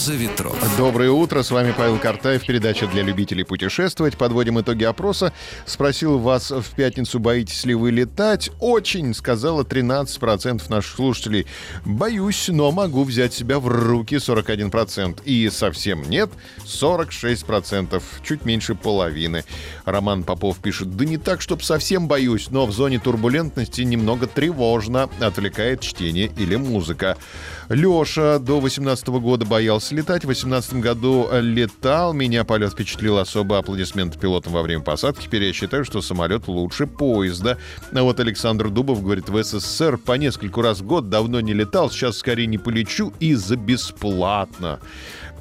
«Роза ветров». Доброе утро, с вами Павел Картаев, передача для любителей путешествовать. Подводим итоги опроса. Спросил вас в пятницу, боитесь ли вы летать? Очень, сказала 13% наших слушателей. Боюсь, но могу взять себя в руки 41%. И совсем нет 46%, чуть меньше половины. Роман Попов пишет, да не так, чтобы совсем боюсь, но в зоне турбулентности немного тревожно, отвлекает чтение или музыка. Леша до 18 года боялся летать. В 18 году летал. Меня полет впечатлил особо аплодисменты пилотам во время посадки. Теперь я считаю, что самолет лучше поезда. А вот Александр Дубов говорит, в СССР по нескольку раз в год давно не летал. Сейчас скорее не полечу и за бесплатно.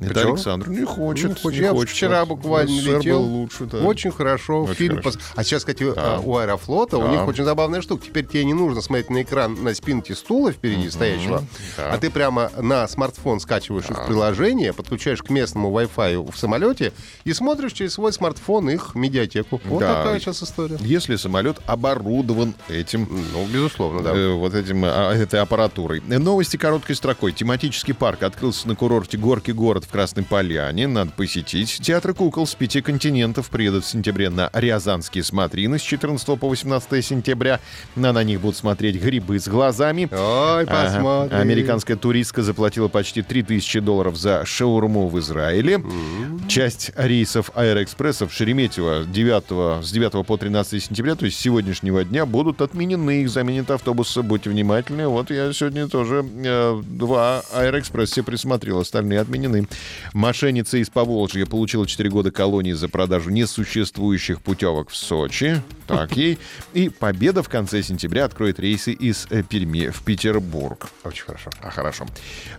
Это Почему? Александр не хочет. Не хочет. не Я хочет. вчера буквально СССР летел. был лучше, да. Очень хорошо. Очень фильм хорошо. пос- А сейчас, кстати, Да. а, у Аэрофлота у Да. них очень забавная штука. Теперь тебе не нужно смотреть на экран на спинке стула впереди стоящего, Да. а ты прямо на смартфон скачиваешь их приложение, подключаешь к местному Wi-Fi в самолете и смотришь через свой смартфон их медиатеку. Вот Да. такая сейчас история. Если самолет оборудован этим Ну, безусловно, да. э, вот этим, а, этой аппаратурой. Э, Новости короткой строкой. Тематический парк открылся на курорте Горки город в Красной Поляне. Надо посетить. Театры кукол с пяти континентов приедут в сентябре на Рязанские смотрины с 14 по 18 сентября. На, на них будут смотреть грибы с глазами. Ой, Ага. посмотрим. Американская туристка заплатила почти 3000 долларов за шаурму в Израиле. Часть рейсов Аэроэкспресса в Шереметьево 9, с 9 по 13 сентября, то есть с сегодняшнего дня, будут отменены. Их заменят автобусы. Будьте внимательны. Вот я сегодня тоже э, два Аэроэкспресса присмотрел. Остальные отменены. Мошенница из Поволжья получила 4 года колонии за продажу несуществующих путевок в Сочи. Так ей. И Победа в конце сентября откроет рейсы из э, Перми в Петербург. Очень хорошо. А, хорошо.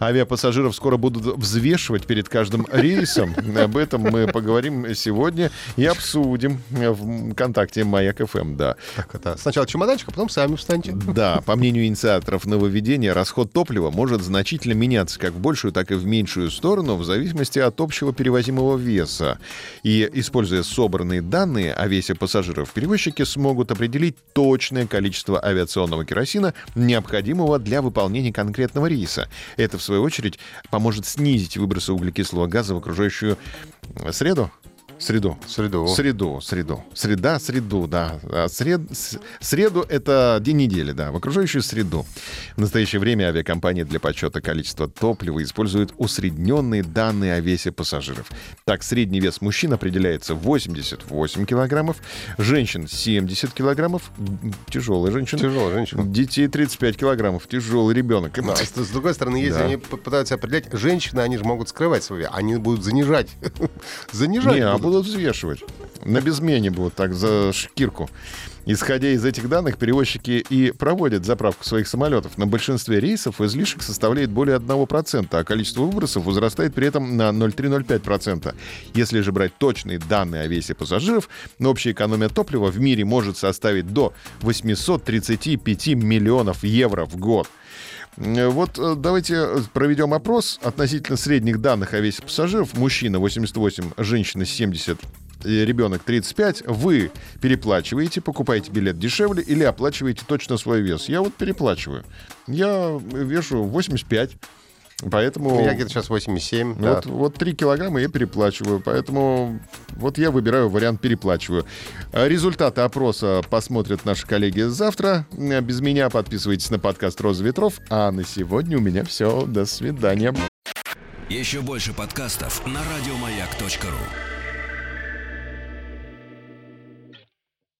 Авиапассажиров скоро будут взвешивать перед каждым рейсом. Об этом мы поговорим сегодня и обсудим в контакте Маяк ФМ, да. Так, это сначала чемоданчик, а потом сами встаньте. Да, по мнению инициаторов нововведения, расход топлива может значительно меняться как в большую, так и в меньшую сторону в зависимости от общего перевозимого веса. И, используя собранные данные о весе пассажиров, перевозчики смогут определить точное количество авиационного керосина, необходимого для выполнения конкретного рейса. Это, в свою очередь, поможет снизить выбросы углекислого газа в окружающую среду. Среду. Среду. Среду, среду. Среда, среду, да. А сред- Среду — это день недели, да, в окружающую среду. В настоящее время авиакомпании для подсчета количества топлива используют усредненные данные о весе пассажиров. Так, средний вес мужчин определяется 88 килограммов, женщин 70 килограммов, тяжелая женщина. Тяжелая женщина. Детей 35 килограммов, тяжелый ребенок. Но, с, с другой стороны, если Да. они пытаются определять, женщины, они же могут скрывать свой вес, они будут занижать. занижать Не, а будут. Будут взвешивать. На безмене будут так за шкирку. Исходя из этих данных, перевозчики и проводят заправку своих самолетов. На большинстве рейсов излишек составляет более 1%, а количество выбросов возрастает при этом на 0,3-0,5%. Если же брать точные данные о весе пассажиров, общая экономия топлива в мире может составить до 835 миллионов евро в год. Э, Вот э, давайте э, проведем опрос относительно средних данных о весе пассажиров. Мужчина 88, женщина 70, э, ребенок 35. Вы переплачиваете, покупаете билет дешевле или оплачиваете точно свой вес. Я вот переплачиваю. Я вешу 85. Поэтому... Я где-то сейчас 87. да. Вот, вот 3 килограмма я переплачиваю, поэтому вот я выбираю вариант переплачиваю. А Результаты опроса посмотрят наши коллеги завтра. А Без меня подписывайтесь на подкаст «Роза ветров». А на сегодня у меня все. До свидания. Еще больше подкастов на радиомаяк.ру.